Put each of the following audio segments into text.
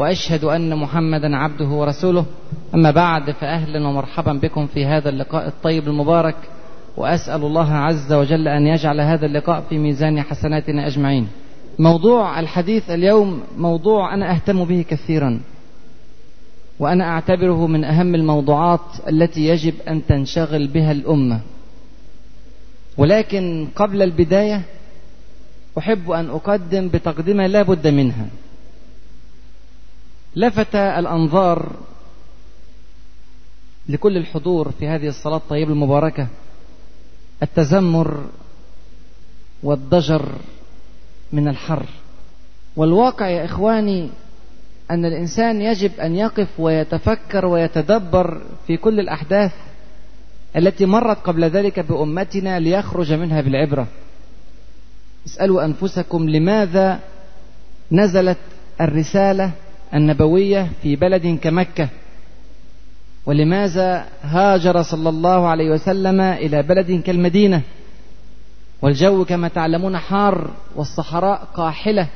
وأشهد أن محمدا عبده ورسوله. أما بعد فاهلا ومرحبا بكم في هذا اللقاء الطيب المبارك وأسأل الله عز وجل أن يجعل هذا اللقاء في ميزان حسناتنا أجمعين. موضوع الحديث اليوم موضوع أنا أهتم به كثيرا وأنا أعتبره من أهم الموضوعات التي يجب أن تنشغل بها الأمة. ولكن قبل البداية أحب أن أقدم بتقدمه لا بد منها. لفت الأنظار لكل الحضور في هذه الصلاة الطيبة المباركة. التذمر والضجر من الحر. والواقع يا إخواني أن الإنسان يجب أن يقف ويتفكر ويتدبر في كل الأحداث التي مرت قبل ذلك بأمتنا ليخرج منها بالعبرة. اسألوا أنفسكم لماذا نزلت الرسالة النبوية في بلد كمكة. ولماذا هاجر صلى الله عليه وسلم إلى بلد كالمدينة؟ والجو كما تعلمون حار والصحراء قاحلة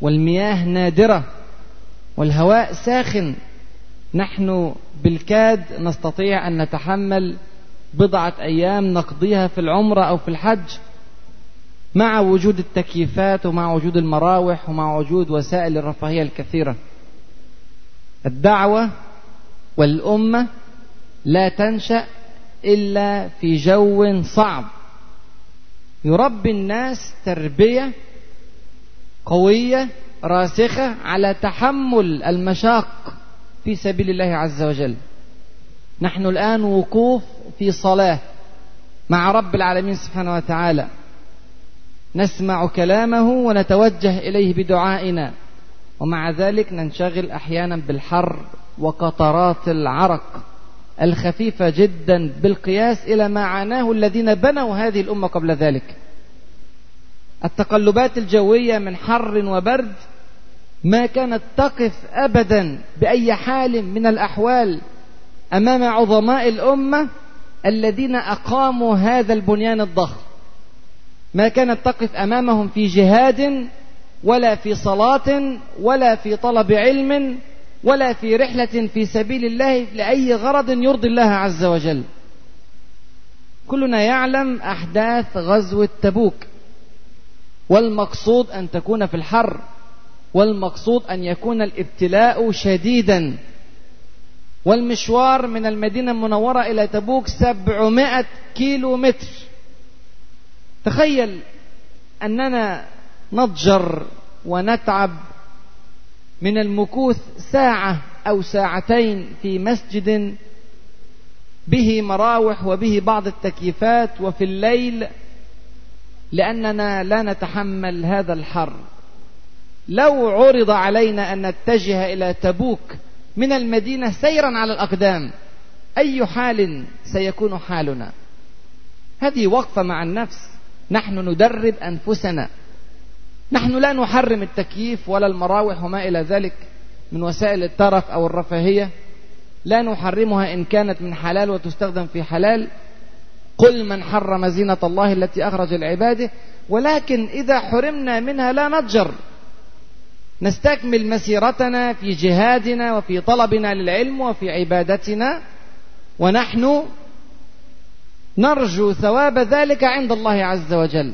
والمياه نادرة والهواء ساخن. نحن بالكاد نستطيع أن نتحمل بضعة أيام نقضيها في العمرة أو في الحج. مع وجود التكييفات ومع وجود المراوح ومع وجود وسائل الرفاهية الكثيرة. الدعوة والأمة لا تنشأ إلا في جو صعب. يربي الناس تربية قوية راسخة على تحمل المشاق في سبيل الله عز وجل. نحن الآن وقوف في صلاة مع رب العالمين سبحانه وتعالى. نسمع كلامه ونتوجه إليه بدعائنا. ومع ذلك ننشغل أحيانا بالحر وقطرات العرق الخفيفة جدا بالقياس إلى ما عاناه الذين بنوا هذه الأمة قبل ذلك. التقلبات الجوية من حر وبرد ما كانت تقف ابدا بأي حال من الأحوال أمام عظماء الأمة الذين أقاموا هذا البنيان الضخم. ما كانت تقف أمامهم في جهاد ولا في صلاة ولا في طلب علم ولا في رحلة في سبيل الله لأي غرض يرضي الله عز وجل. كلنا يعلم أحداث غزوة تبوك والمقصود أن تكون في الحر والمقصود أن يكون الابتلاء شديدا. والمشوار من المدينة المنورة إلى تبوك سبعمائة كيلو متر تخيل أننا نضجر ونتعب من المكوث ساعة أو ساعتين في مسجد به مراوح وبه بعض التكييفات وفي الليل لأننا لا نتحمل هذا الحر. لو عرض علينا أن نتجه إلى تبوك من المدينة سيرا على الأقدام أي حال سيكون حالنا؟ هذه وقفة مع النفس. نحن ندرب أنفسنا. نحن لا نحرم التكييف ولا المراوح وما إلى ذلك من وسائل الترف أو الرفاهية. لا نحرمها إن كانت من حلال وتستخدم في حلال. قل من حرم زينة الله التي أخرج لعباده. ولكن إذا حرمنا منها لا نضجر نستكمل مسيرتنا في جهادنا وفي طلبنا للعلم وفي عبادتنا. ونحن نرجو ثواب ذلك عند الله عز وجل.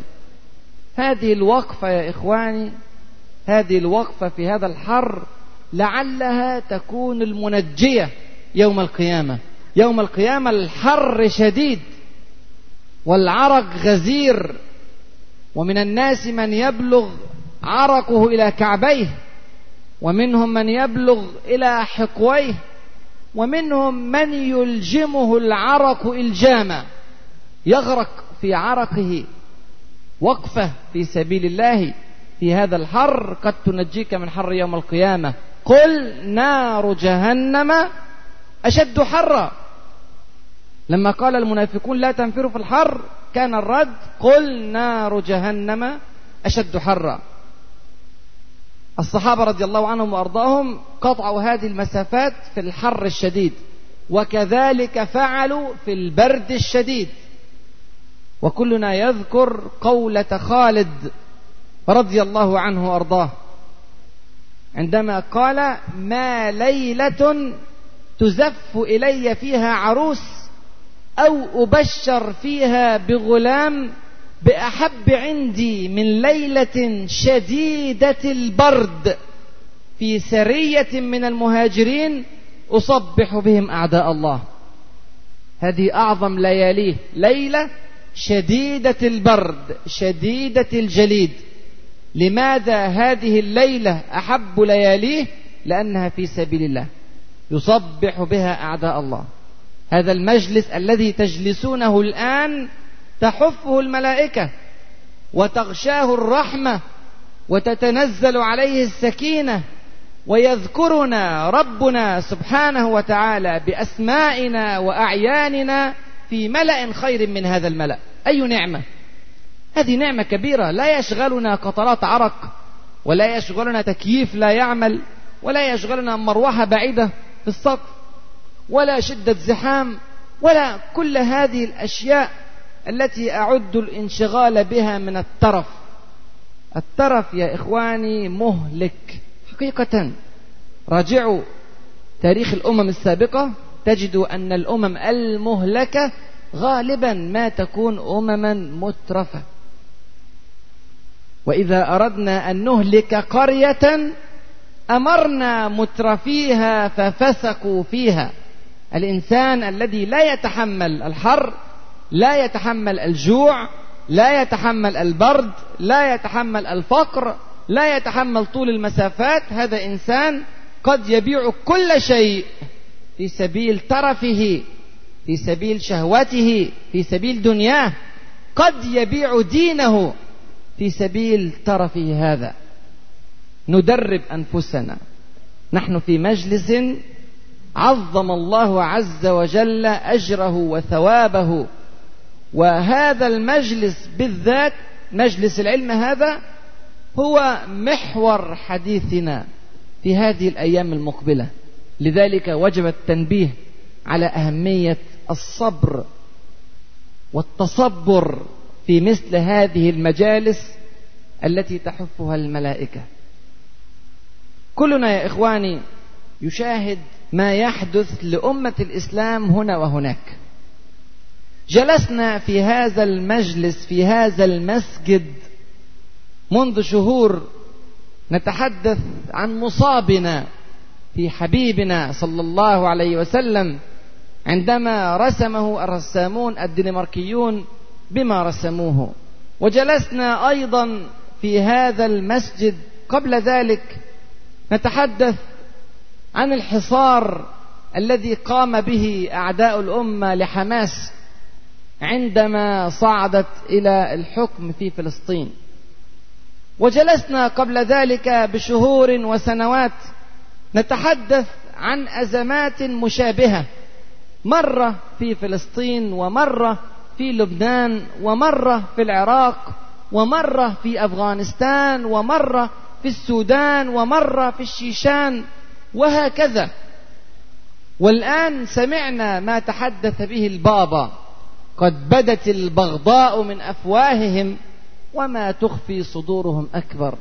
هذه الوقفة يا إخواني هذه الوقفة في هذا الحر لعلها تكون المنجية يوم القيامة. يوم القيامة الحر شديد والعرق غزير ومن الناس من يبلغ عرقه إلى كعبيه ومنهم من يبلغ إلى حقويه ومنهم من يلجمه العرق إلجاما. يغرق في عرقه وقفة في سبيل الله في هذا الحر قد تنجيك من حر يوم القيامة. قل نار جهنم أشد حرا. لما قال المنافقون لا تنفروا في الحر كان الرد قل نار جهنم أشد حرا. الصحابة رضي الله عنهم وأرضاهم قطعوا هذه المسافات في الحر الشديد وكذلك فعلوا في البرد الشديد. وكلنا يذكر قولة خالد رضي الله عنه وأرضاه. عندما قال ما ليلة تزف إلي فيها عروس أو أبشر فيها بغلام بأحب عندي من ليلة شديدة البرد في سرية من المهاجرين أصبح بهم أعداء الله. هذه أعظم لياليه. ليلة شديدة البرد شديدة الجليد. لماذا هذه الليلة أحب لياليه؟ لأنها في سبيل الله يصبح بها أعداء الله. هذا المجلس الذي تجلسونه الآن تحفه الملائكة وتغشاه الرحمة وتتنزل عليه السكينة ويذكرنا ربنا سبحانه وتعالى بأسمائنا وأعياننا في ملأ خير من هذا الملأ. أي نعمة؟ هذه نعمة كبيرة. لا يشغلنا قطرات عرق ولا يشغلنا تكييف لا يعمل ولا يشغلنا مروحة بعيدة في السقف ولا شدة زحام ولا كل هذه الأشياء التي أعد الانشغال بها من الترف. الترف يا إخواني مهلك. حقيقة. راجعوا تاريخ الأمم السابقة. تجدوا أن الأمم المهلكة غالبا ما تكون أمما مترفة. وإذا أردنا أن نهلك قرية أمرنا مترفيها ففسقوا فيها. الإنسان الذي لا يتحمل الحر لا يتحمل الجوع لا يتحمل البرد لا يتحمل الفقر لا يتحمل طول المسافات هذا إنسان قد يبيع كل شيء في سبيل ترفه في سبيل شهوته في سبيل دنياه قد يبيع دينه في سبيل ترفه هذا. ندرب أنفسنا. نحن في مجلس عظم الله عز وجل أجره وثوابه. وهذا المجلس بالذات مجلس العلم هذا هو محور حديثنا في هذه الأيام المقبلة. لذلك وجب التنبيه على أهمية الصبر والتصبر في مثل هذه المجالس التي تحفها الملائكة. كلنا يا إخواني يشاهد ما يحدث لأمة الإسلام هنا وهناك. جلسنا في هذا المجلس في هذا المسجد منذ شهور نتحدث عن مصابنا في حبيبنا صلى الله عليه وسلم عندما رسمه الرسامون الدنماركيون بما رسموه. وجلسنا أيضا في هذا المسجد. قبل ذلك نتحدث عن الحصار الذي قام به أعداء الأمة لحماس عندما صعدت إلى الحكم في فلسطين. وجلسنا قبل ذلك بشهور وسنوات نتحدث عن أزمات مشابهة. مرة في فلسطين ومرة في لبنان ومرة في العراق ومرة في أفغانستان ومرة في السودان ومرة في الشيشان وهكذا. والآن سمعنا ما تحدث به البابا. قد بدت البغضاء من أفواههم وما تخفي صدورهم أكبر.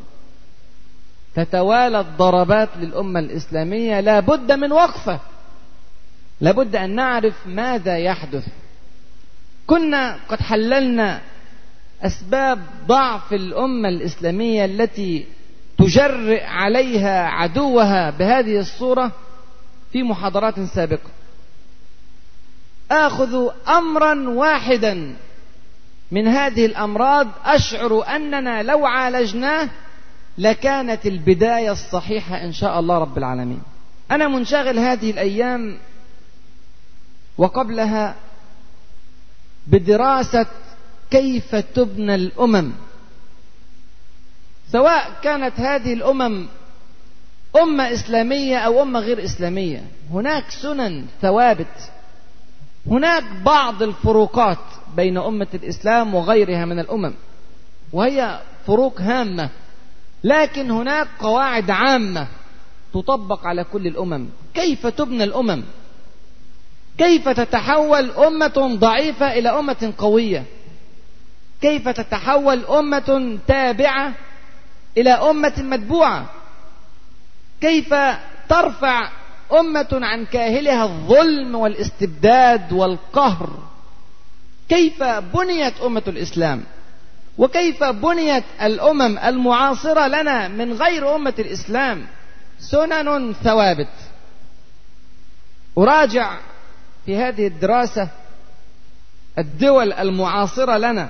تتوالى الضربات للأمة الإسلامية لا بد من وقفة. لابد أن نعرف ماذا يحدث. كنا قد حللنا أسباب ضعف الأمة الإسلامية التي تجرئ عليها عدوها بهذه الصورة في محاضرات سابقة. آخذ امرا واحدا من هذه الأمراض. أشعر أننا لو عالجناه لكانت البداية الصحيحة إن شاء الله رب العالمين. أنا منشغل هذه الأيام وقبلها بدراسة كيف تبنى الأمم. سواء كانت هذه الأمم أمة إسلامية أو أمة غير إسلامية هناك سنن ثوابت. هناك بعض الفروقات بين أمة الإسلام وغيرها من الأمم وهي فروق هامة. لكن هناك قواعد عامة تطبق على كل الأمم. كيف تبنى الأمم؟ كيف تتحول أمة ضعيفة إلى أمة قوية؟ كيف تتحول أمة تابعة إلى أمة متبوعة؟ كيف ترفع أمة عن كاهلها الظلم والاستبداد والقهر؟ كيف بنيت أمة الإسلام؟ وكيف بنيت الأمم المعاصرة لنا من غير أمة الإسلام؟ سنن ثوابت. أراجع في هذه الدراسة الدول المعاصرة لنا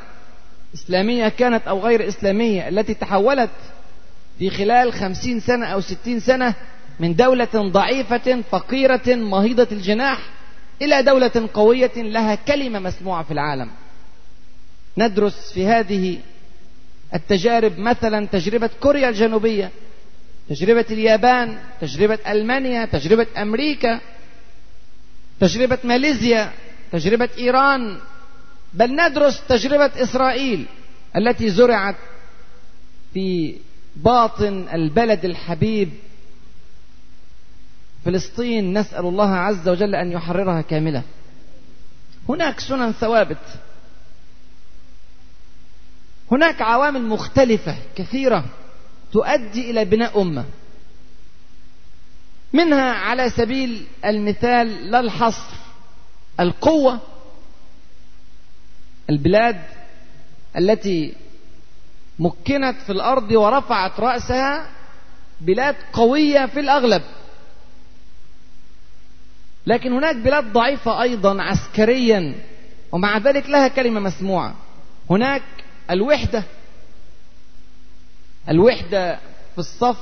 إسلامية كانت أو غير إسلامية التي تحولت في خلال خمسين سنة أو ستين سنة من دولة ضعيفة فقيرة مهيضة الجناح إلى دولة قوية لها كلمة مسموعة في العالم. ندرس في هذه التجارب مثلا تجربة كوريا الجنوبية تجربة اليابان تجربة ألمانيا تجربة أمريكا تجربة ماليزيا تجربة إيران. بل ندرس تجربة إسرائيل التي زرعت في باطن البلد الحبيب فلسطين. نسأل الله عز وجل أن يحررها كاملة. هناك سنن ثوابت. هناك عوامل مختلفة كثيرة تؤدي إلى بناء أمة. منها على سبيل المثال لا الحصر القوة البلاد التي مكنت في الأرض ورفعت رأسها بلاد قوية في الأغلب. لكن هناك بلاد ضعيفة أيضا عسكريا ومع ذلك لها كلمة مسموعة. هناك الوحدة الوحدة في الصف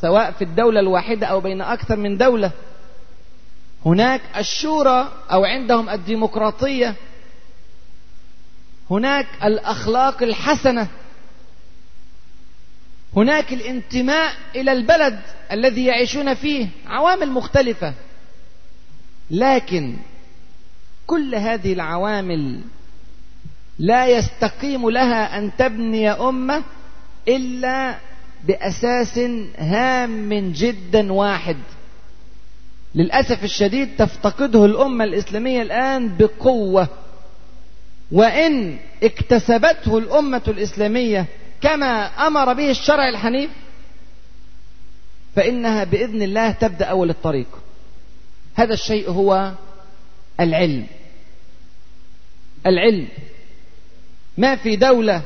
سواء في الدولة الواحدة أو بين أكثر من دولة. هناك الشورى أو عندهم الديمقراطية. هناك الأخلاق الحسنة. هناك الانتماء إلى البلد الذي يعيشون فيه عوامل مختلفة. لكن كل هذه العوامل لا يستقيم لها أن تبني أمة إلا بأساس هام جدا واحد. للأسف الشديد تفتقده الأمة الإسلامية الآن بقوة. وإن اكتسبته الأمة الإسلامية كما أمر به الشرع الحنيف فإنها بإذن الله تبدأ أول الطريق. هذا الشيء هو العلم. العلم. ما في دولة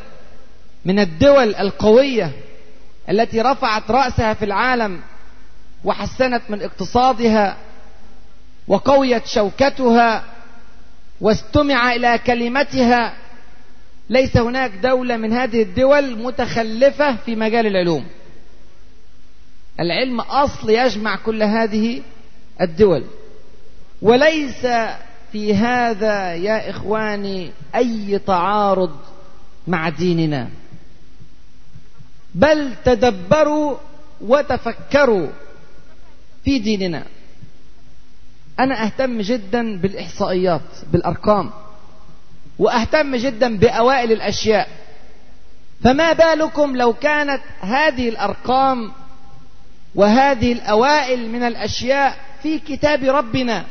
من الدول القوية التي رفعت رأسها في العالم وحسنت من اقتصادها وقويت شوكتها واستمع إلى كلمتها ليس هناك دولة من هذه الدول متخلفة في مجال العلوم. العلم أصل يجمع كل هذه الدول وليس في هذا يا إخواني أي تعارض مع ديننا؟ بل تدبروا وتفكروا في ديننا. أنا أهتم جدا بالإحصائيات بالأرقام وأهتم جدا بأوائل الأشياء. فما بالكم لو كانت هذه الأرقام وهذه الأوائل من الأشياء في كتاب ربنا؟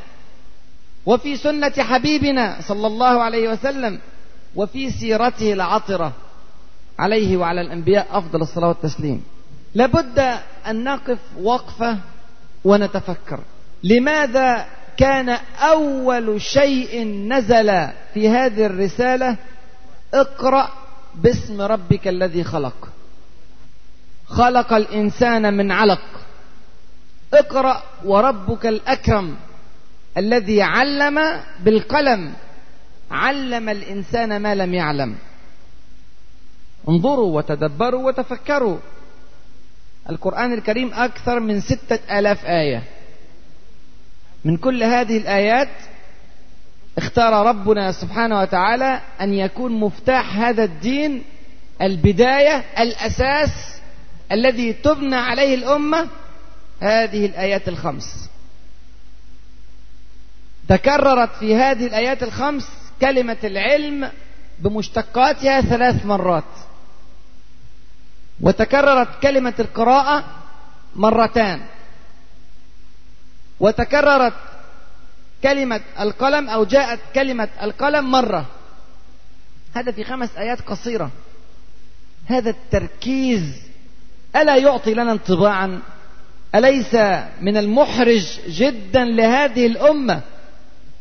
وفي سنة حبيبنا صلى الله عليه وسلم وفي سيرته العطرة عليه وعلى الأنبياء أفضل الصلاة والتسليم. لابد أن نقف وقفة ونتفكر. لماذا كان أول شيء نزل في هذه الرسالة؟ اقرأ باسم ربك الذي خلق. خلق الإنسان من علق. اقرأ وربك الأكرم. الذي علم بالقلم علم الإنسان ما لم يعلم. انظروا وتدبروا وتفكروا. القرآن الكريم أكثر من ستة آلاف آية. من كل هذه الآيات اختار ربنا سبحانه وتعالى أن يكون مفتاح هذا الدين البداية الأساس الذي تبنى عليه الأمة هذه الآيات الخمس. تكررت في هذه الآيات الخمس كلمة العلم بمشتقاتها ثلاث مرات. وتكررت كلمة القراءة مرتان. وتكررت كلمة القلم أو جاءت كلمة القلم مرة. هذا في خمس آيات قصيرة. هذا التركيز ألا يعطي لنا انطباعا؟ أليس من المحرج جدا لهذه الأمة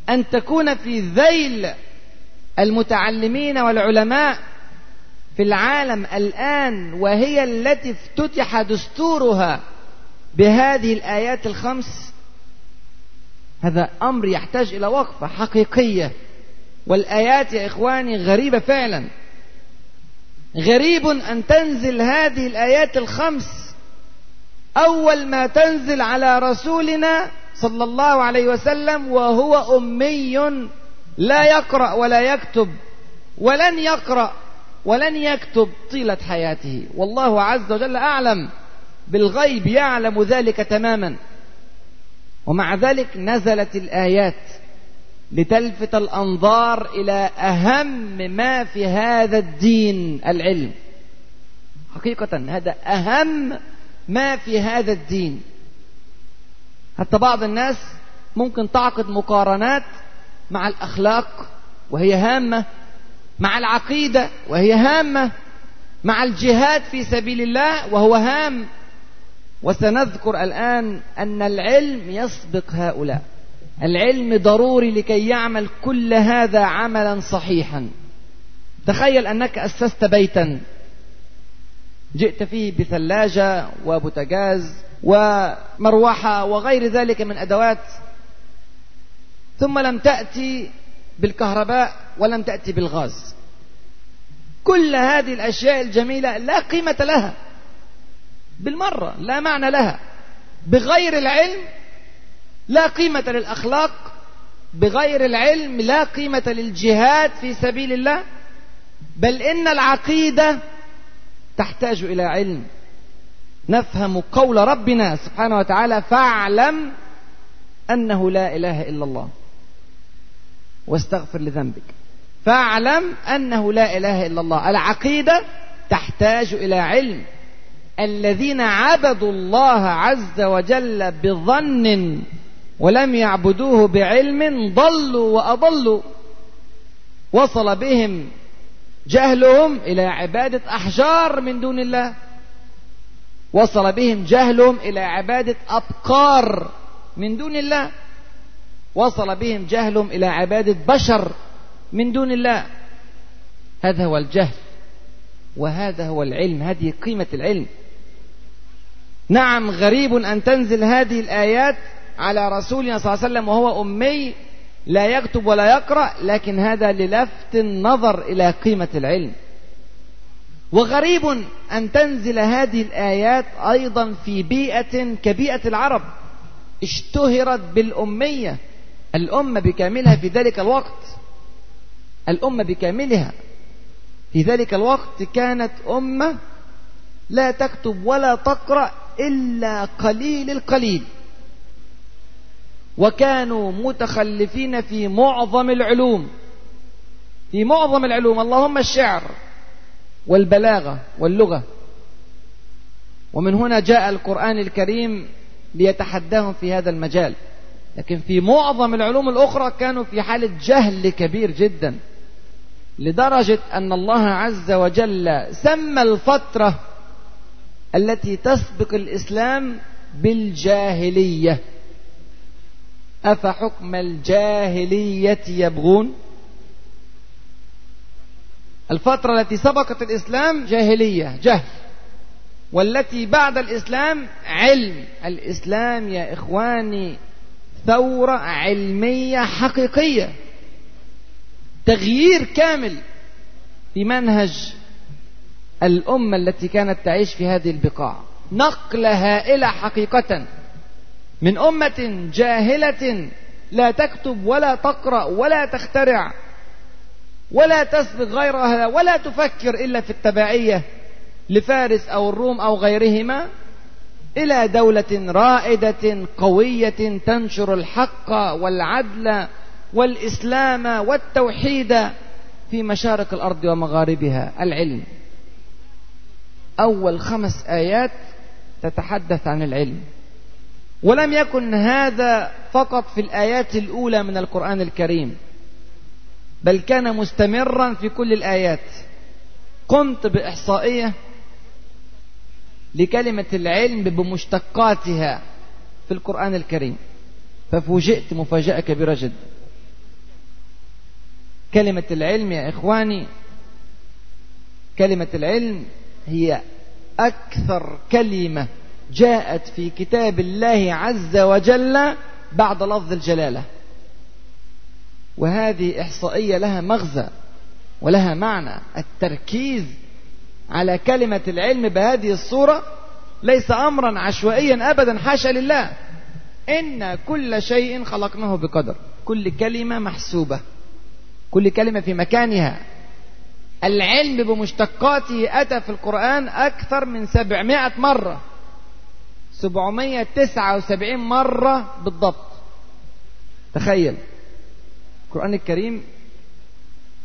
أن تكون في ذيل المتعلمين والعلماء في العالم الآن وهي التي افتتح دستورها بهذه الآيات الخمس. هذا أمر يحتاج إلى وقفة حقيقية. والآيات يا إخواني غريبة فعلا. غريب أن تنزل هذه الآيات الخمس. أول ما تنزل على رسولنا صلى الله عليه وسلم وهو أمي لا يقرأ ولا يكتب ولن يقرأ ولن يكتب طيلة حياته. والله عز وجل أعلم بالغيب يعلم ذلك تماما. ومع ذلك نزلت الآيات لتلفت الأنظار إلى أهم ما في هذا الدين العلم. حقيقة هذا أهم ما في هذا الدين. حتى بعض الناس ممكن تعقد مقارنات مع الأخلاق وهي هامة مع العقيدة وهي هامة مع الجهاد في سبيل الله وهو هام. وسنذكر الآن أن العلم يسبق هؤلاء. العلم ضروري لكي يعمل كل هذا عملا صحيحا. تخيل أنك أسست بيتا. جئت فيه بثلاجة وبوتجاز ومروحة وغير ذلك من أدوات. ثم لم تأتي بالكهرباء ولم تأتي بالغاز. كل هذه الأشياء الجميلة لا قيمة لها. بالمرة لا معنى لها. بغير العلم لا قيمة للأخلاق. بغير العلم لا قيمة للجهاد في سبيل الله. بل إن العقيدة تحتاج إلى علم. نفهم قول ربنا سبحانه وتعالى فاعلم أنه لا إله إلا الله. واستغفر لذنبك. فاعلم أنه لا إله إلا الله. العقيدة تحتاج إلى علم. الذين عبدوا الله عز وجل بظن ولم يعبدوه بعلم ضلوا وأضلوا. وصل بهم جهلهم إلى عبادة أحجار من دون الله. وصل بهم جهلهم إلى عبادة أبقار من دون الله. وصل بهم جهلهم إلى عبادة بشر من دون الله. هذا هو الجهل وهذا هو العلم هذه قيمة العلم. نعم غريب أن تنزل هذه الآيات على رسولنا صلى الله عليه وسلم وهو أمي لا يكتب ولا يقرأ لكن هذا للفت النظر إلى قيمة العلم. وغريب أن تنزل هذه الآيات أيضا في بيئة كبيئة العرب. اشتهرت بالأمية. الأمة بكاملها في ذلك الوقت. الأمة بكاملها في ذلك الوقت كانت أمة لا تكتب ولا تقرأ إلا قليل القليل. وكانوا متخلفين في معظم العلوم. في معظم العلوم. اللهم الشعر. والبلاغة واللغة. ومن هنا جاء القرآن الكريم ليتحداهم في هذا المجال. لكن في معظم العلوم الأخرى كانوا في حالة جهل كبير جدا لدرجة أن الله عز وجل سمى الفترة التي تسبق الإسلام بالجاهلية. أفحكم الجاهلية يبغون؟ الفترة التي سبقت الإسلام جاهلية جهل. والتي بعد الإسلام علم. الإسلام يا إخواني ثورة علمية حقيقية. تغيير كامل في منهج الأمة التي كانت تعيش في هذه البقاع. نقلة هائلة حقيقة. من أمة جاهلة لا تكتب ولا تقرأ ولا تخترع. ولا تسبق غيرها ولا تفكر إلا في التبعية لفارس أو الروم أو غيرهما إلى دولة رائدة قوية تنشر الحق والعدل والإسلام والتوحيد في مشارق الأرض ومغاربها. العلم. أول خمس آيات تتحدث عن العلم. ولم يكن هذا فقط في الآيات الأولى من القرآن الكريم. بل كان مستمرا في كل الآيات. قمت بإحصائية لكلمة العلم بمشتقاتها في القرآن الكريم. ففوجئت مفاجأة كبيرة جدا. كلمة العلم يا إخواني كلمة العلم هي أكثر كلمة جاءت في كتاب الله عز وجل بعد لفظ الجلالة. وهذه إحصائية لها مغزى ولها معنى. التركيز على كلمة العلم بهذه الصورة ليس أمرا عشوائيا أبدا حاشا لله. إن كل شيء خلقناه بقدر. كل كلمة محسوبة. كل كلمة في مكانها. العلم بمشتقاته أتى في القرآن أكثر من سبعمائة مرة. سبعمائة تسعة وسبعين مرة بالضبط. تخيل. القرآن الكريم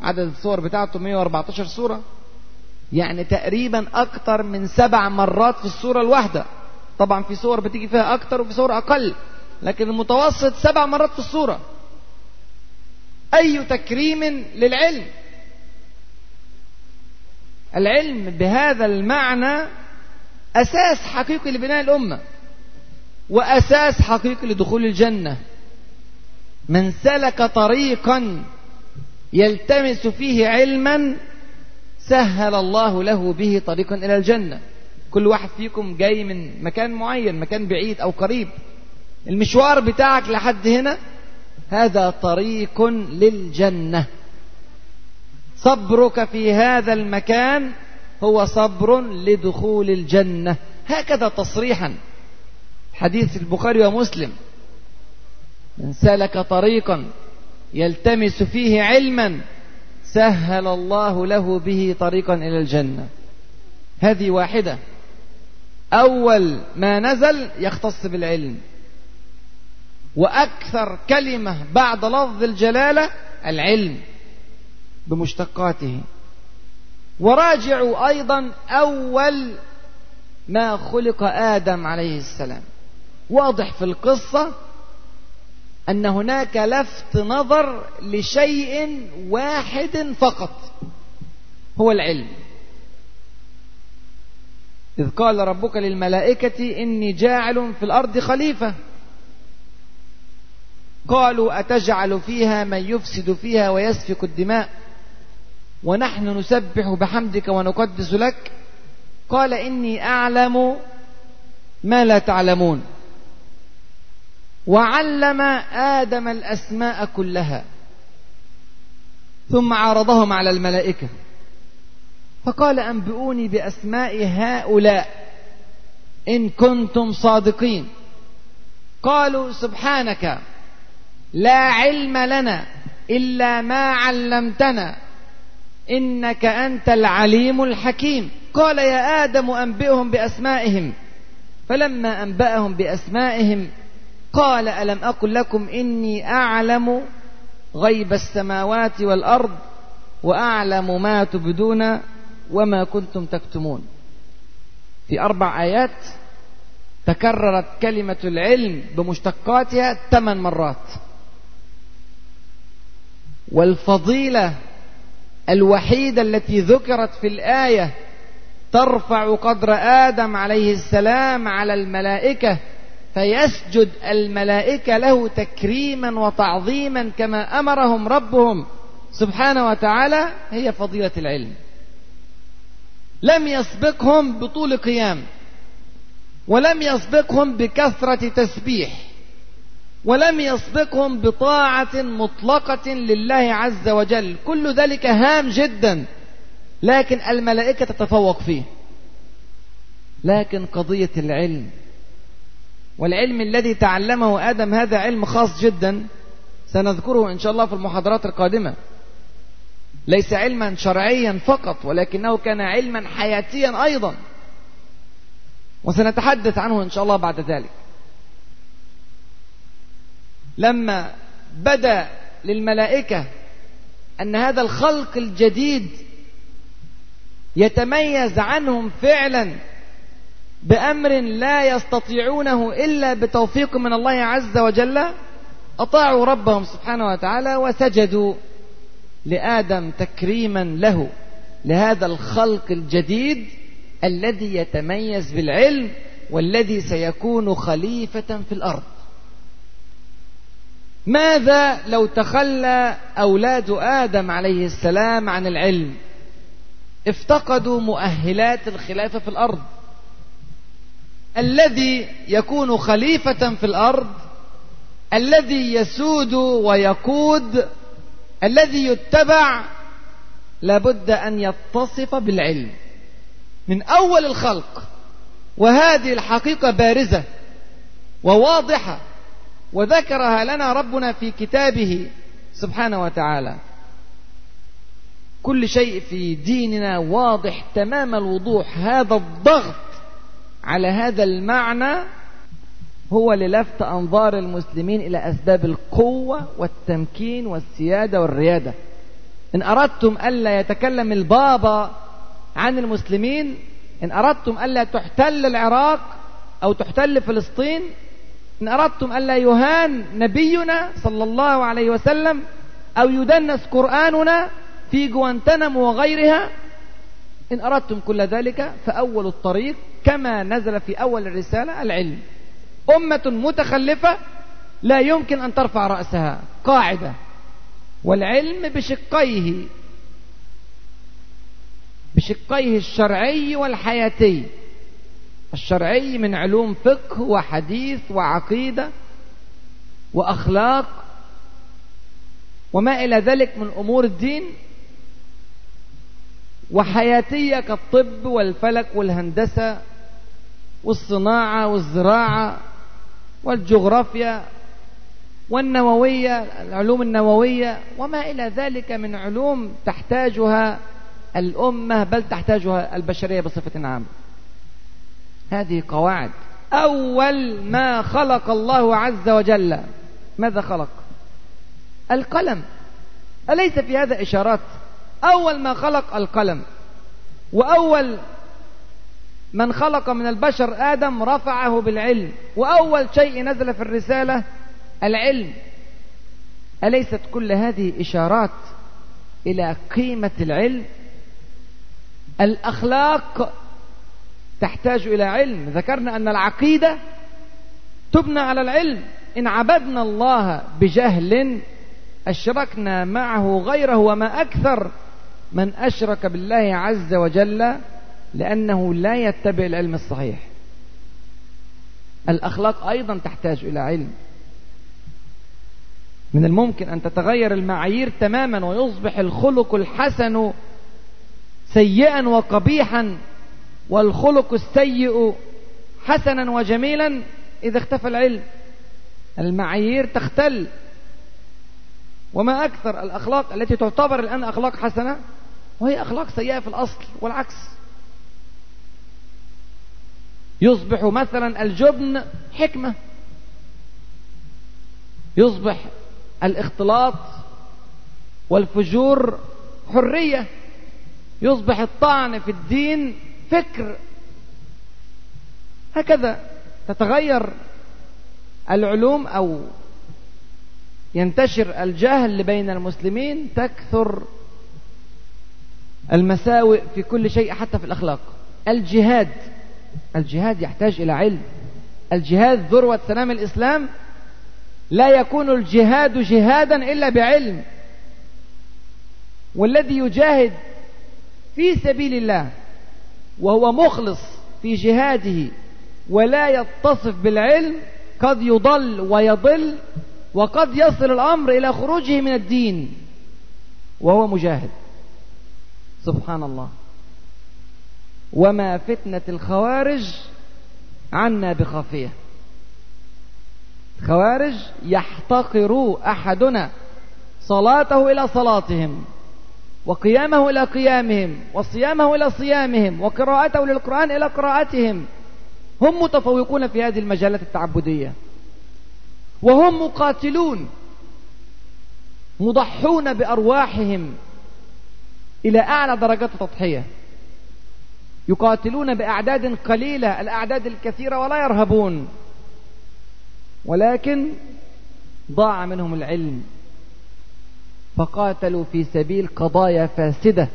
عدد الصور بتاعته 114 سورة يعني تقريبا أكثر من سبع مرات في السورة الواحدة. طبعا في صور بتيجي فيها أكثر وفي صور أقل لكن المتوسط سبع مرات في السورة. أي تكريم للعلم؟ العلم بهذا المعنى أساس حقيقي لبناء الأمة وأساس حقيقي لدخول الجنة. من سلك طريقا يلتمس فيه علما سهل الله له به طريقا إلى الجنة. كل واحد فيكم جاي من مكان معين مكان بعيد أو قريب. المشوار بتاعك لحد هنا هذا طريق للجنة. صبرك في هذا المكان هو صبر لدخول الجنة. هكذا تصريحا. حديث البخاري ومسلم. من سلك طريقا يلتمس فيه علما سهل الله له به طريقا إلى الجنة. هذه واحدة. أول ما نزل يختص بالعلم. وأكثر كلمة بعد لفظ الجلالة العلم بمشتقاته. وراجعوا أيضا أول ما خلق آدم عليه السلام. واضح في القصة أن هناك لفت نظر لشيء واحد فقط هو العلم. إذ قال ربك للملائكة إني جاعل في الأرض خليفة. قالوا أتجعل فيها من يفسد فيها ويسفك الدماء؟ ونحن نسبح بحمدك ونقدس لك. قال إني أعلم ما لا تعلمون. وعلم آدم الأسماء كلها. ثم عرضهم على الملائكة. فقال أنبئوني بأسماء هؤلاء إن كنتم صادقين. قالوا سبحانك لا علم لنا إلا ما علمتنا إنك أنت العليم الحكيم. قال يا آدم أنبئهم بأسمائهم. فلما أنبأهم بأسمائهم قال ألم أقل لكم إني أعلم غيب السماوات والأرض وأعلم ما تبدون وما كنتم تكتمون. في أربع آيات تكررت كلمة العلم بمشتقاتها ثمان مرات. والفضيلة الوحيدة التي ذكرت في الآية ترفع قدر آدم عليه السلام على الملائكة فيسجد الملائكة له تكريما وتعظيما كما أمرهم ربهم. سبحانه وتعالى هي فضيلة العلم. لم يسبقهم بطول قيام ولم يسبقهم بكثرة تسبيح ولم يسبقهم بطاعة مطلقة لله عز وجل. كل ذلك هام جدا لكن الملائكة تتفوق فيه. لكن قضية العلم والعلم الذي تعلمه آدم هذا علم خاص جدا سنذكره إن شاء الله في المحاضرات القادمة. ليس علما شرعيا فقط ولكنه كان علما حياتيا أيضا. وسنتحدث عنه إن شاء الله بعد ذلك. لما بدأ للملائكة أن هذا الخلق الجديد يتميز عنهم فعلا بأمر لا يستطيعونه إلا بتوفيق من الله عز وجل أطاعوا ربهم سبحانه وتعالى وسجدوا لآدم تكريما له لهذا الخلق الجديد الذي يتميز بالعلم والذي سيكون خليفة في الأرض. ماذا لو تخلى أولاد آدم عليه السلام عن العلم؟ افتقدوا مؤهلات الخلافة في الأرض. الذي يكون خليفة في الأرض الذي يسود ويقود الذي يتبع لابد أن يتصف بالعلم من أول الخلق. وهذه الحقيقة بارزة وواضحة وذكرها لنا ربنا في كتابه سبحانه وتعالى. كل شيء في ديننا واضح تمام الوضوح هذا الضغط على هذا المعنى هو للفت أنظار المسلمين إلى أسباب القوة والتمكين والسيادة والريادة. إن أردتم ألا يتكلم البابا عن المسلمين إن أردتم ألا تحتل العراق أو تحتل فلسطين إن أردتم ألا يهان نبينا صلى الله عليه وسلم أو يدنس قرآننا في جوانتنم وغيرها إن أردتم كل ذلك فأول الطريق كما نزل في أول الرسالة العلم. أمة متخلفة لا يمكن أن ترفع رأسها قاعدة. والعلم بشقيه بشقيه الشرعي والحياتي. الشرعي من علوم فقه وحديث وعقيدة وأخلاق وما إلى ذلك من أمور الدين وحياتية كالطب والفلك والهندسة والصناعة والزراعة والجغرافيا والنووية العلوم النووية وما إلى ذلك من علوم تحتاجها الأمة بل تحتاجها البشرية بصفة عامة. هذه قواعد. أول ما خلق الله عز وجل. ماذا خلق؟ القلم. أليس في هذا إشارات؟ أول ما خلق القلم وأول من خلق من البشر آدم رفعه بالعلم وأول شيء نزل في الرسالة العلم. أليست كل هذه إشارات إلى قيمة العلم؟ الأخلاق تحتاج إلى علم. ذكرنا أن العقيدة تبنى على العلم. إن عبدنا الله بجهل أشركنا معه غيره وما أكثر من أشرك بالله عز وجل لأنه لا يتبع العلم الصحيح. الأخلاق أيضا تحتاج إلى علم. من الممكن أن تتغير المعايير تماما ويصبح الخلق الحسن سيئا وقبيحا والخلق السيء حسنا وجميلا إذا اختفى العلم. المعايير تختل. وما أكثر الأخلاق التي تعتبر الآن أخلاق حسنة؟ وهي أخلاق سيئة في الأصل والعكس. يصبح مثلا الجبن حكمة. يصبح الاختلاط والفجور حرية. يصبح الطعن في الدين فكر. هكذا تتغير العلوم أو ينتشر الجهل بين المسلمين تكثر المساوئ في كل شيء حتى في الأخلاق. الجهاد الجهاد يحتاج إلى علم. الجهاد ذروة سلام الإسلام لا يكون الجهاد جهادا إلا بعلم. والذي يجاهد في سبيل الله وهو مخلص في جهاده ولا يتصف بالعلم قد يضل ويضل وقد يصل الأمر إلى خروجه من الدين وهو مجاهد. سبحان الله. وما فتنة الخوارج عنا بخافية خوارج يحتقر أحدنا صلاته إلى صلاتهم وقيامه إلى قيامهم وصيامه إلى صيامهم وقراءته للقرآن إلى قراءتهم. هم متفوقون في هذه المجالات التعبدية. وهم مقاتلون مضحون بأرواحهم. إلى أعلى درجات التضحية. يقاتلون بأعداد قليلة الأعداد الكثيرة ولا يرهبون. ولكن ضاع منهم العلم. فقاتلوا في سبيل قضايا فاسدة.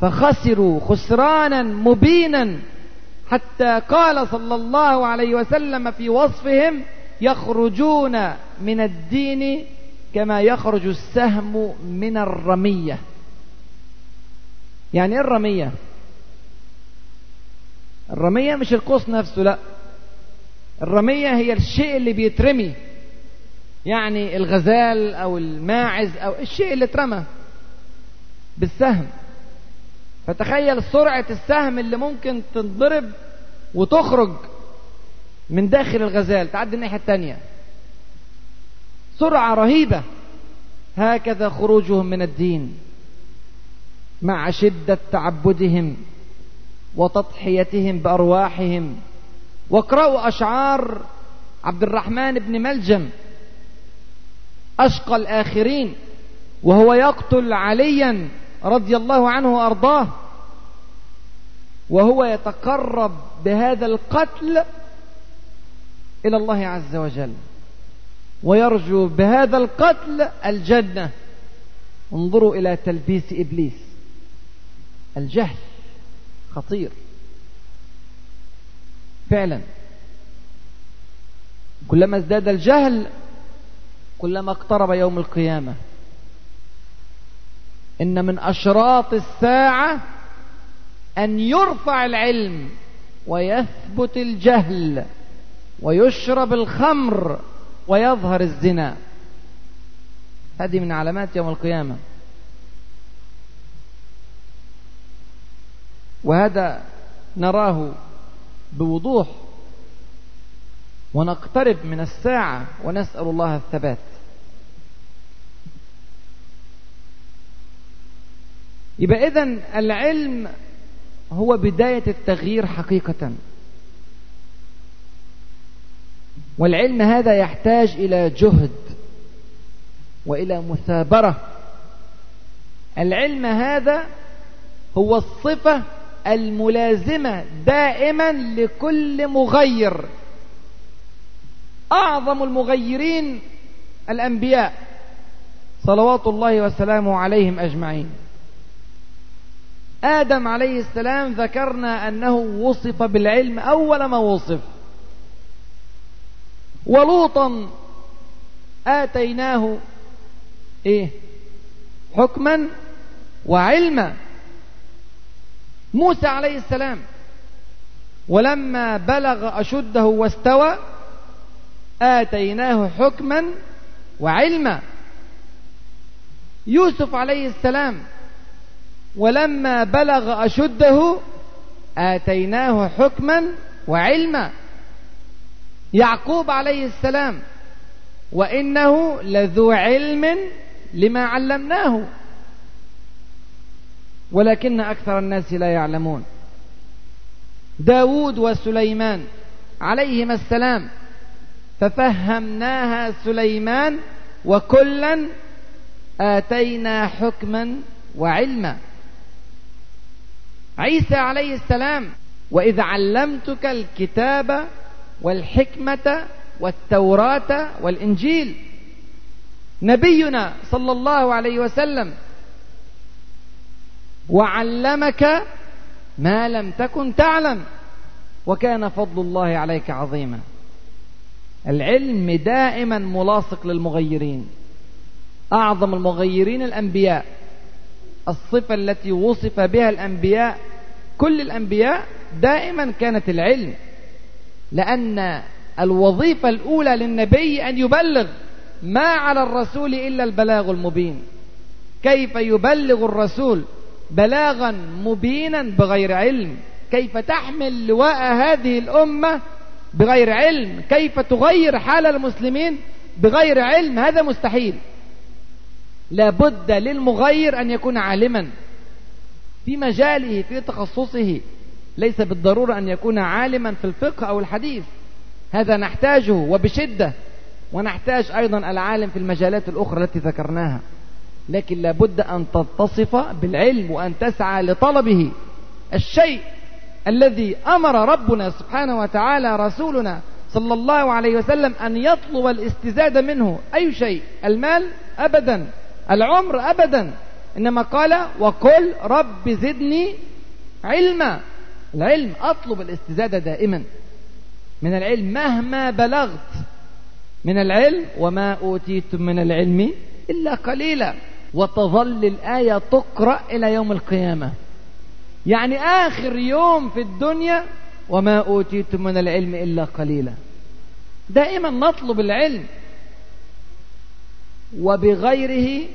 فخسروا خسرانا مبينا. حتى قال صلى الله عليه وسلم في وصفهم يخرجون من الدين كما يخرج السهم من الرمية. يعني إيه الرمية؟ الرمية مش القوس نفسه لا. الرمية هي الشيء اللي بيترمي. يعني الغزال أو الماعز أو الشيء اللي اترمى بالسهم. فتخيل سرعة السهم اللي ممكن تنضرب وتخرج من داخل الغزال. تعدي الناحية التانية. سرعة رهيبة. هكذا خروجهم من الدين. مع شدة تعبدهم وتضحيتهم بأرواحهم. واقرأوا أشعار عبد الرحمن بن ملجم أشقى الآخرين وهو يقتل عليا رضي الله عنه وأرضاه. وهو يتقرب بهذا القتل إلى الله عز وجل ويرجو بهذا القتل الجنة. انظروا إلى تلبيس إبليس. الجهل خطير. فعلا. كلما ازداد الجهل كلما اقترب يوم القيامة. إن من أشراط الساعة أن يرفع العلم ويثبت الجهل ويشرب الخمر ويظهر الزنا. هذه من علامات يوم القيامة. وهذا نراه بوضوح ونقترب من الساعة ونسأل الله الثبات. يبقى إذن العلم هو بداية التغيير حقيقة. والعلم هذا يحتاج إلى جهد وإلى مثابرة. العلم هذا هو الصفة الملازمة دائما لكل مغير. أعظم المغيرين الأنبياء صلوات الله وسلامه عليهم أجمعين. آدم عليه السلام ذكرنا أنه وصف بالعلم أول ما وصف. ولوطا آتيناه إيه؟ حكما وعلما. موسى عليه السلام. ولما بلغ أشده واستوى آتيناه حكما وعلما. يوسف عليه السلام ولما بلغ أشده آتيناه حكما وعلما. يعقوب عليه السلام وإنه لذو علم لما علمناه. ولكن أكثر الناس لا يعلمون. داود وسليمان عليهما السلام ففهمناها سليمان وكلا آتينا حكما وعلما. عيسى عليه السلام وإذ علمتك الكتاب والحكمة والتوراة والإنجيل. نبينا صلى الله عليه وسلم وعلمك ما لم تكن تعلم وكان فضل الله عليك عظيما. العلم دائما ملاصق للمغيرين أعظم المغيرين الأنبياء. الصفة التي وصف بها الأنبياء كل الأنبياء دائما كانت العلم لأن الوظيفة الأولى للنبي أن يبلغ ما على الرسول إلا البلاغ المبين. كيف يبلغ الرسول؟ بلاغا مبينا بغير علم. كيف تحمل لواء هذه الأمة بغير علم؟ كيف تغير حال المسلمين بغير علم؟ هذا مستحيل. لابد للمغير أن يكون عالما. في مجاله في تخصصه ليس بالضرورة أن يكون عالما في الفقه أو الحديث. هذا نحتاجه وبشدة. ونحتاج أيضا العالم في المجالات الأخرى التي ذكرناها. لكن لابد أن تتصف بالعلم وأن تسعى لطلبه. الشيء الذي أمر ربنا سبحانه وتعالى رسولنا صلى الله عليه وسلم أن يطلب الاستزادة منه. أي شيء؟ المال؟ أبدا. العمر؟ أبدا. إنما قال وقل رب زدني علما. العلم أطلب الاستزادة دائما. من العلم مهما بلغت. من العلم وما أوتيتم من العلم إلا قليلا. وتظل الآية تقرأ إلى يوم القيامة. يعني آخر يوم في الدنيا وما أوتيتم من العلم إلا قليلا. دائما نطلب العلم وبغيره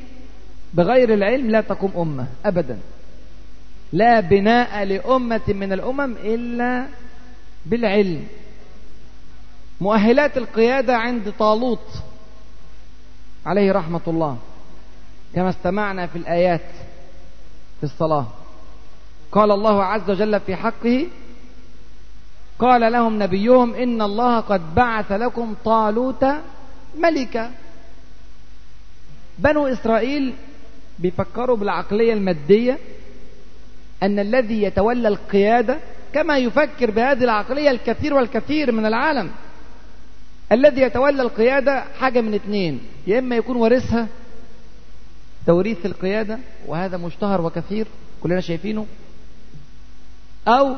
بغير العلم لا تقوم أمة أبدا. لا بناء لأمة من الأمم إلا بالعلم. مؤهلات القيادة عند طالوت عليه رحمة الله. كما استمعنا في الآيات في الصلاة. قال الله عز وجل في حقه قال لهم نبيهم إن الله قد بعث لكم طالوت ملكا. بنو إسرائيل بيفكروا بالعقلية المادية أن الذي يتولى القيادة كما يفكر بهذه العقلية الكثير والكثير من العالم. الذي يتولى القيادة حاجة من اثنين يا إما يكون وارثها توريث القيادة وهذا مشتهر وكثير كلنا شايفينه أو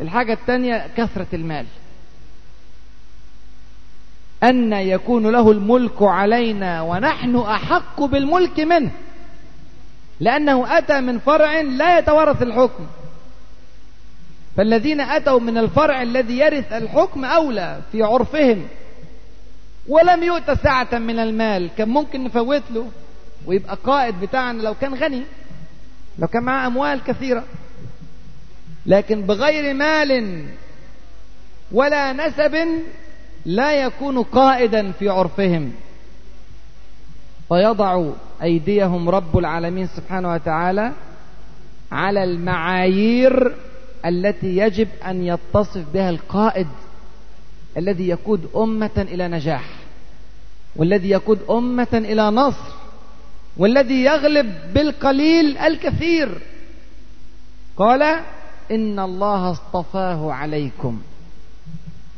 الحاجة الثانية كثرة المال. أن يكون له الملك علينا ونحن أحق بالملك منه لأنه أتى من فرع لا يتورث الحكم. فالذين أتوا من الفرع الذي يرث الحكم أولى في عرفهم ولم يؤت سعة من المال كان ممكن نفوت له؟ ويبقى قائد بتاعنا لو كان غني لو كان معاه أموال كثيرة. لكن بغير مال ولا نسب لا يكون قائدا في عرفهم. فيضع أيديهم رب العالمين سبحانه وتعالى على المعايير التي يجب أن يتصف بها القائد الذي يقود أمة إلى نجاح والذي يقود أمة إلى نصر. والذي يغلب بالقليل الكثير. قال إن الله اصطفاه عليكم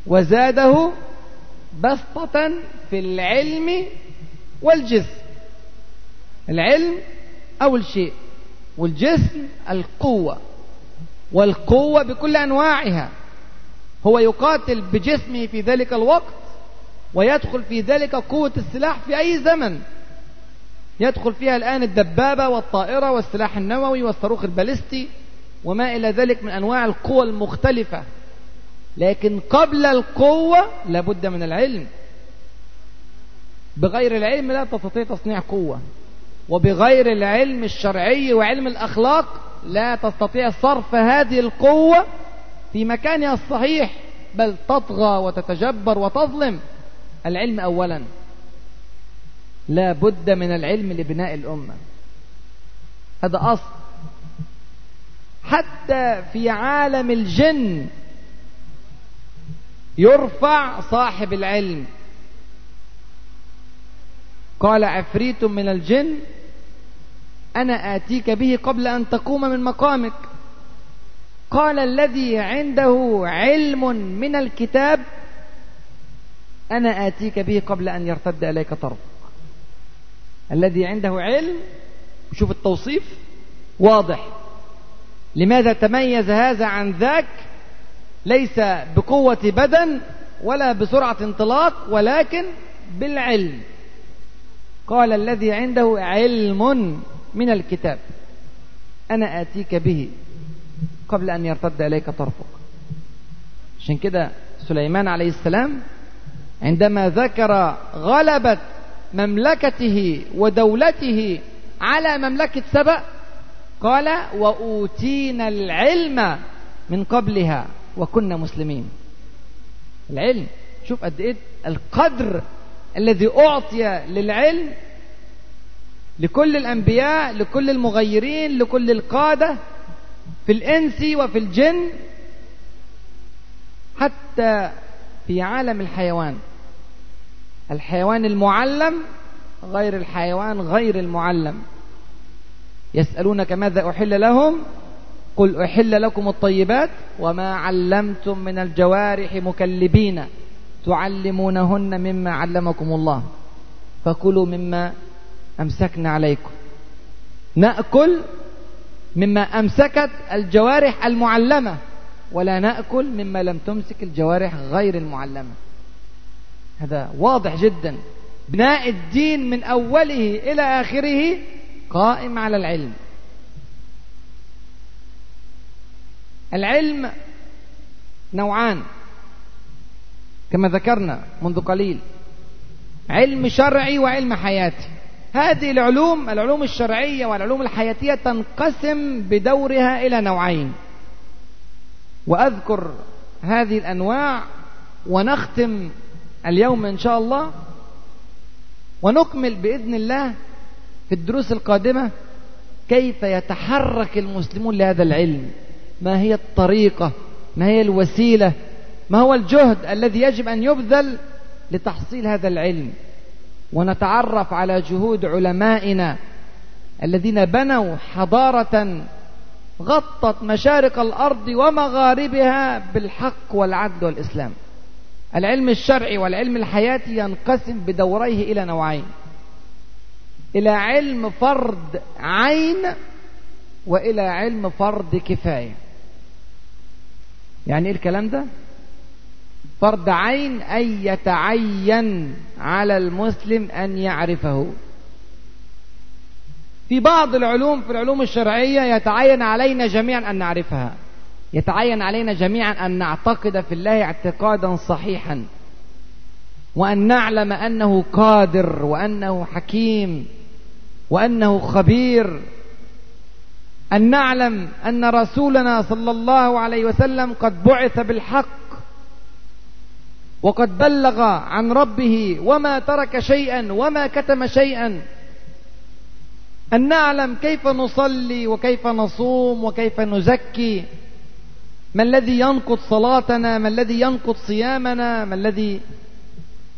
وزاده بسطة في العلم والجسم. العلم أول شيء والجسم القوة والقوة بكل أنواعها. هو يقاتل بجسمه في ذلك الوقت ويدخل في ذلك قوة السلاح في أي زمن. يدخل فيها الآن الدبابة والطائرة والسلاح النووي والصاروخ البالستي وما إلى ذلك من أنواع القوى المختلفة. لكن قبل القوة لابد من العلم. بغير العلم لا تستطيع تصنيع قوة. وبغير العلم الشرعي وعلم الأخلاق لا تستطيع صرف هذه القوة في مكانها الصحيح. بل تطغى وتتجبر وتظلم. العلم أولا. لا بد من العلم لبناء الأمة. هذا أصل. حتى في عالم الجن يرفع صاحب العلم. قال عفريت من الجن أنا آتيك به قبل أن تقوم من مقامك. قال الذي عنده علم من الكتاب أنا آتيك به قبل أن يرتد إليك طرفك الذي عنده علم شوف التوصيف واضح. لماذا تميز هذا عن ذاك؟ ليس بقوة بدن ولا بسرعة انطلاق ولكن بالعلم. قال الذي عنده علم من الكتاب. أنا آتيك به قبل أن يرتد إليك طرفك. عشان كده سليمان عليه السلام عندما ذكر غلبة مملكته ودولته على مملكة سبأ قال وأوتينا العلم من قبلها وكنا مسلمين. العلم شوف قد إيه القدر الذي أعطي للعلم لكل الأنبياء لكل المغيرين لكل القادة في الإنس وفي الجن حتى في عالم الحيوان. الحيوان المعلم غير الحيوان غير المعلم. يسألونك ماذا أحل لهم؟ قل أحل لكم الطيبات وما علمتم من الجوارح مكلبين تعلمونهن مما علمكم الله. فكلوا مما أمسكنا عليكم. نأكل مما أمسكت الجوارح المعلمة ولا نأكل مما لم تمسك الجوارح غير المعلمة. هذا واضح جدا. بناء الدين من أوله إلى آخره قائم على العلم. العلم نوعان. كما ذكرنا منذ قليل علم شرعي وعلم حياتي. هذه العلوم العلوم الشرعية والعلوم الحياتية تنقسم بدورها إلى نوعين. وأذكر هذه الأنواع ونختم اليوم إن شاء الله ونكمل بإذن الله في الدروس القادمة كيف يتحرك المسلمون لهذا العلم؟ ما هي الطريقة؟ ما هي الوسيلة؟ ما هو الجهد الذي يجب أن يبذل لتحصيل هذا العلم؟ ونتعرف على جهود علمائنا الذين بنوا حضارة غطت مشارق الأرض ومغاربها بالحق والعدل والإسلام. العلم الشرعي والعلم الحياتي ينقسم بدوريه إلى نوعين. إلى علم فرض عين وإلى علم فرض كفاية. يعني إيه الكلام ده؟ فرض عين أي يتعين على المسلم أن يعرفه. في بعض العلوم في العلوم الشرعية يتعين علينا جميعا أن نعرفها. يتعين علينا جميعا أن نعتقد في الله اعتقادا صحيحا وأن نعلم أنه قادر وأنه حكيم وأنه خبير أن نعلم أن رسولنا صلى الله عليه وسلم قد بعث بالحق وقد بلغ عن ربه وما ترك شيئا وما كتم شيئا. أن نعلم كيف نصلي وكيف نصوم وكيف نزكي. ما الذي ينقض صلاتنا؟ ما الذي ينقض صيامنا؟ ما الذي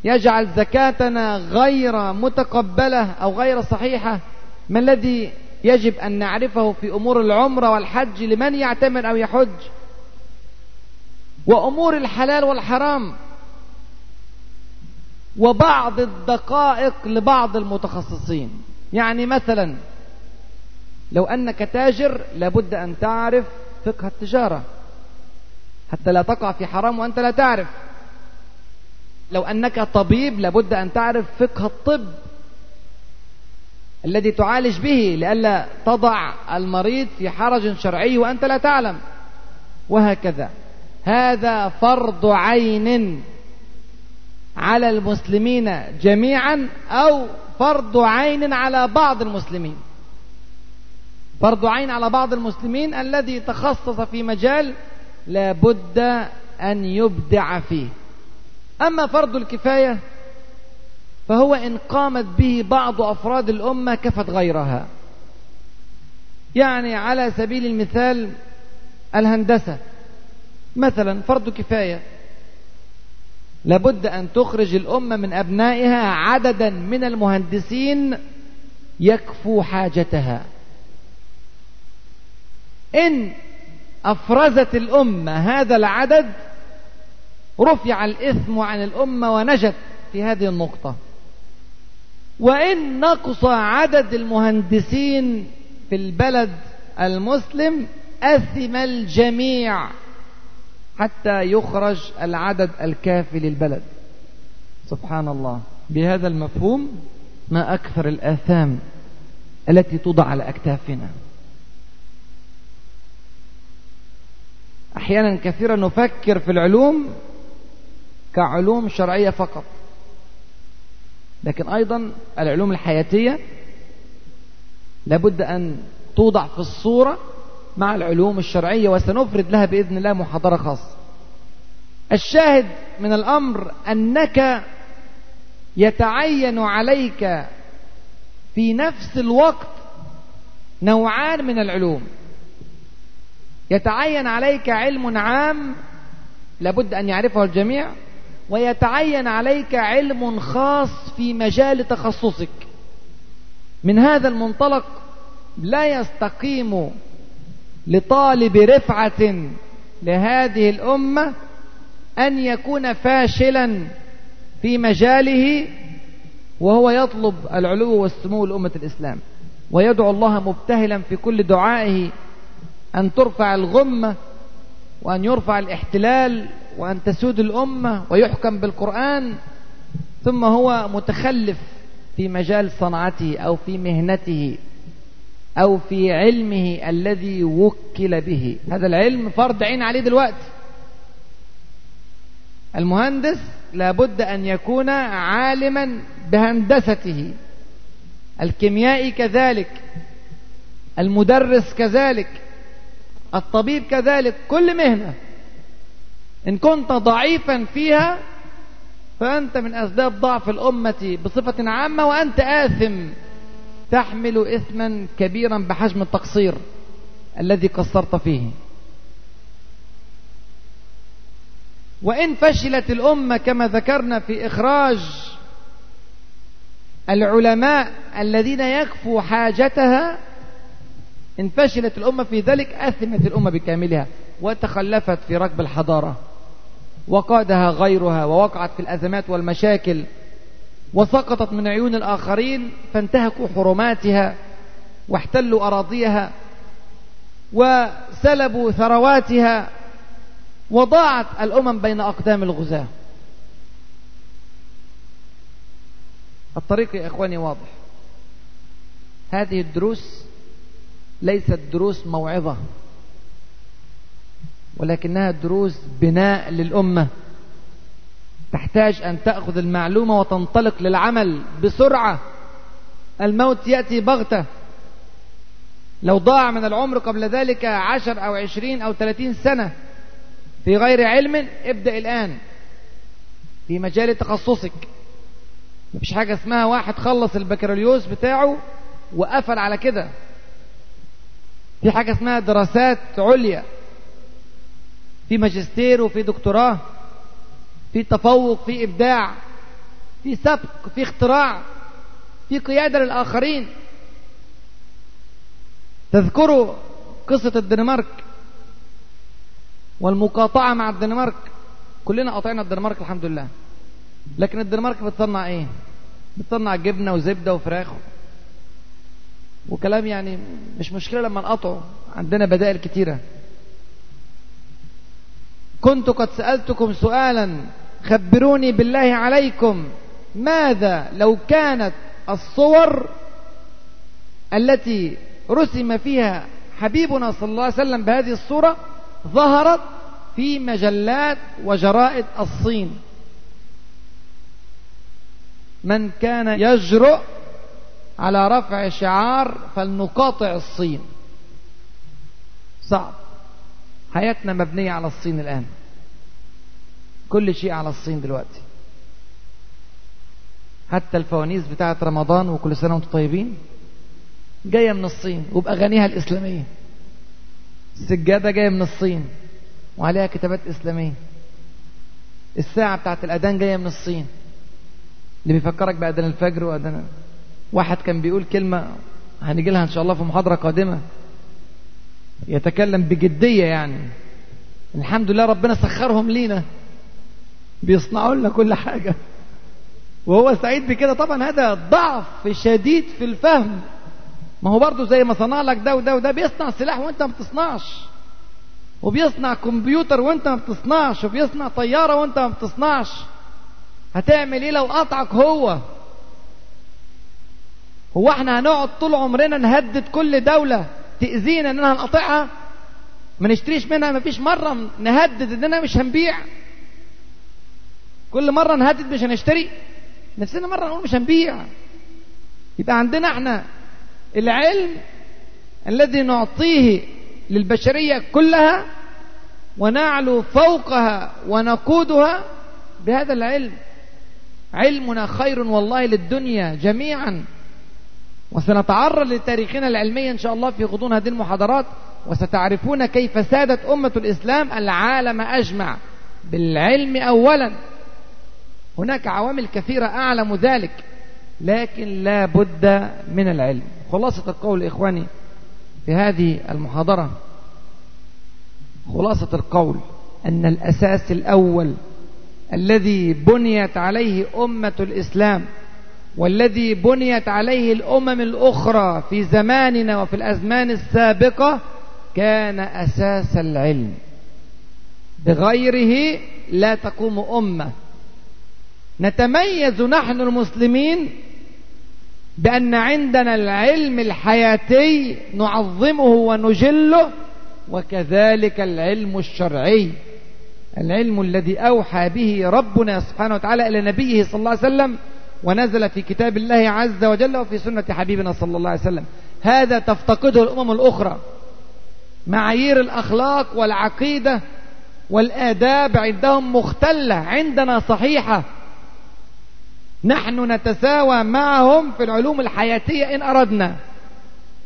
يجعل زكاتنا غير متقبلة أو غير صحيحة؟ ما الذي يجب أن نعرفه في أمور العمرة والحج لمن يعتمر أو يحج؟ وأمور الحلال والحرام؟ وبعض الدقائق لبعض المتخصصين. يعني مثلا لو أنك تاجر لابد أن تعرف فقه التجارة. حتى لا تقع في حرام وأنت لا تعرف. لو أنك طبيب لابد أن تعرف فقه الطب الذي تعالج به لئلا تضع المريض في حرج شرعي وأنت لا تعلم. وهكذا. هذا فرض عين على المسلمين جميعا أو فرض عين على بعض المسلمين. فرض عين على بعض المسلمين الذي تخصص في مجال لابد أن يبدع فيه. أما فرض الكفاية فهو إن قامت به بعض أفراد الأمة كفت غيرها. يعني على سبيل المثال الهندسة. مثلا فرض كفاية. لابد أن تخرج الأمة من أبنائها عددا من المهندسين يكفو حاجتها. إن أفرزت الأمة هذا العدد رفع الإثم عن الأمة ونجت في هذه النقطة. وإن نقص عدد المهندسين في البلد المسلم أثم الجميع حتى يخرج العدد الكافي للبلد. سبحان الله. بهذا المفهوم ما أكثر الآثام التي توضع على أكتافنا. أحيانا كثيرا نفكر في العلوم كعلوم شرعية فقط. لكن أيضا العلوم الحياتية لابد أن توضع في الصورة مع العلوم الشرعية وسنفرد لها بإذن الله محاضرة خاصة. الشاهد من الأمر أنك يتعين عليك في نفس الوقت نوعان من العلوم. يتعين عليك علم عام لابد أن يعرفه الجميع ويتعين عليك علم خاص في مجال تخصصك. من هذا المنطلق لا يستقيم لطالب رفعة لهذه الأمة أن يكون فاشلا في مجاله وهو يطلب العلو والسمو لأمة الإسلام ويدعو الله مبتهلا في كل دعائه أن ترفع الغمة وأن يرفع الاحتلال وأن تسود الأمة ويحكم بالقرآن ثم هو متخلف في مجال صنعته أو في مهنته أو في علمه الذي وكل به. هذا العلم فرض عين عليه دلوقتي. المهندس لابد أن يكون عالما بهندسته. الكيميائي كذلك المدرس كذلك. الطبيب كذلك كل مهنة. إن كنت ضعيفا فيها فأنت من أسباب ضعف الأمة بصفة عامة وأنت آثم. تحمل إثما كبيرا بحجم التقصير الذي قصرت فيه. وإن فشلت الأمة كما ذكرنا في إخراج العلماء الذين يكفوا حاجتها إن فشلت الأمة في ذلك أثمت الأمة بكاملها وتخلفت في ركب الحضارة وقادها غيرها ووقعت في الأزمات والمشاكل وسقطت من عيون الآخرين فانتهكوا حرماتها واحتلوا أراضيها وسلبوا ثرواتها وضاعت الأمم بين أقدام الغزاة. الطريق يا إخواني واضح. هذه الدروس ليست دروس موعظة ولكنها دروس بناء للأمة. تحتاج أن تأخذ المعلومة وتنطلق للعمل بسرعة. الموت يأتي بغتة. لو ضاع من العمر قبل ذلك عشر أو عشرين أو ثلاثين سنة في غير علم ابدأ الآن في مجال تخصصك. مفيش حاجة اسمها واحد خلص البكالوريوس بتاعه وقفل على كده. في حاجة اسمها دراسات عليا. في ماجستير وفي دكتوراه. في تفوق في إبداع. في سبق في اختراع. في قيادة للآخرين. تذكروا قصة الدنمارك والمقاطعة مع الدنمارك. كلنا قاطعنا الدنمارك الحمد لله. لكن الدنمارك بتصنع إيه؟ بتصنع جبنة وزبدة وفراخ. وكلام يعني مش مشكلة لما نقطعه. عندنا بدائل كتيرة. كنت قد سألتكم سؤالا خبروني بالله عليكم ماذا لو كانت الصور التي رسم فيها حبيبنا صلى الله عليه وسلم بهذه الصورة ظهرت في مجلات وجرائد الصين؟ من كان يجرؤ على رفع شعار فلنقاطع الصين. صعب. حياتنا مبنية على الصين الآن. كل شيء على الصين دلوقتي. حتى الفوانيس بتاعة رمضان وكل سنة وأنتم طيبين. جاية من الصين وبأغانيها الإسلامية. السجادة جاية من الصين وعليها كتابات إسلامية. الساعة بتاعة الأذان جاية من الصين. اللي بيفكرك بأذان الفجر وأذان واحد كان بيقول كلمة هنيجي لها إن شاء الله في محاضرة قادمة. يتكلم بجدية يعني. الحمد لله ربنا سخرهم لينا. بيصنعوا لنا كل حاجة. وهو سعيد بكده. طبعا هذا ضعف شديد في الفهم. ما هو برضه زي ما صنع لك ده وده وده. بيصنع سلاح وانت ما بتصنعش. وبيصنع كمبيوتر وانت ما بتصنعش. وبيصنع طيارة وانت ما بتصنعش. هتعمل إيه لو قطعك هو؟ هو إحنا هنقعد طول عمرنا نهدد كل دولة تأذينا اننا هنقطعها ما نشتريش منها ما فيش مرة نهدد إننا مش هنبيع. كل مرة نهدد مش هنشتري. نفسنا مرة نقول مش هنبيع. يبقى عندنا إحنا العلم الذي نعطيه للبشرية كلها ونعلو فوقها ونقودها بهذا العلم. علمنا خير والله للدنيا جميعا. وسنتعرض لتاريخنا العلمي إن شاء الله في غضون هذه المحاضرات وستعرفون كيف سادت أمة الإسلام العالم أجمع. بالعلم أولا هناك عوامل كثيرة أعلم ذلك لكن لا بد من العلم. خلاصة القول إخواني في هذه المحاضرة خلاصة القول أن الأساس الأول الذي بنيت عليه أمة الإسلام والذي بنيت عليه الأمم الأخرى في زماننا وفي الأزمان السابقة كان أساس العلم. بغيره لا تقوم أمة. نتميز نحن المسلمين بأن عندنا العلم الحياتي نعظمه ونجله وكذلك العلم الشرعي. العلم الذي أوحى به ربنا سبحانه وتعالى إلى نبيه صلى الله عليه وسلم ونزل في كتاب الله عز وجل وفي سنة حبيبنا صلى الله عليه وسلم. هذا تفتقده الأمم الأخرى. معايير الأخلاق والعقيدة والآداب عندهم مختلة عندنا صحيحة. نحن نتساوى معهم في العلوم الحياتية إن أردنا.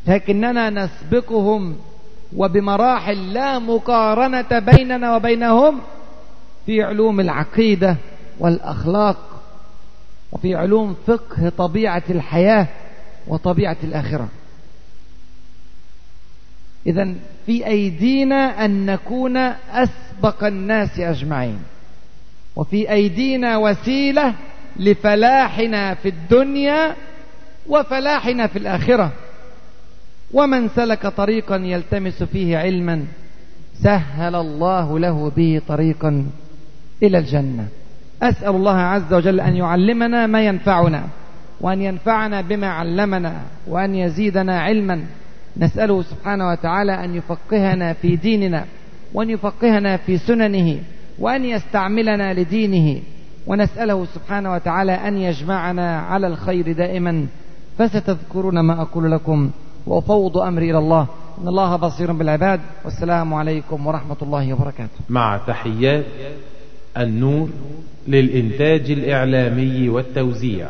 لكننا نسبقهم وبمراحل لا مقارنة بيننا وبينهم في علوم العقيدة والأخلاق. وفي علوم فقه طبيعة الحياة وطبيعة الآخرة. إذا في أيدينا أن نكون أسبق الناس أجمعين. وفي أيدينا وسيلة لفلاحنا في الدنيا وفلاحنا في الآخرة. ومن سلك طريقا يلتمس فيه علما سهل الله له به طريقا إلى الجنة. أسأل الله عز وجل أن يعلمنا ما ينفعنا وأن ينفعنا بما علمنا وأن يزيدنا علما. نسأله سبحانه وتعالى أن يفقهنا في ديننا وأن يفقهنا في سننه وأن يستعملنا لدينه. ونسأله سبحانه وتعالى أن يجمعنا على الخير دائما. فستذكرون ما أقول لكم. وأفوض أمري إلى الله. إن الله بصير بالعباد. والسلام عليكم ورحمة الله وبركاته. مع تحيات. النور للإنتاج الإعلامي والتوزيع.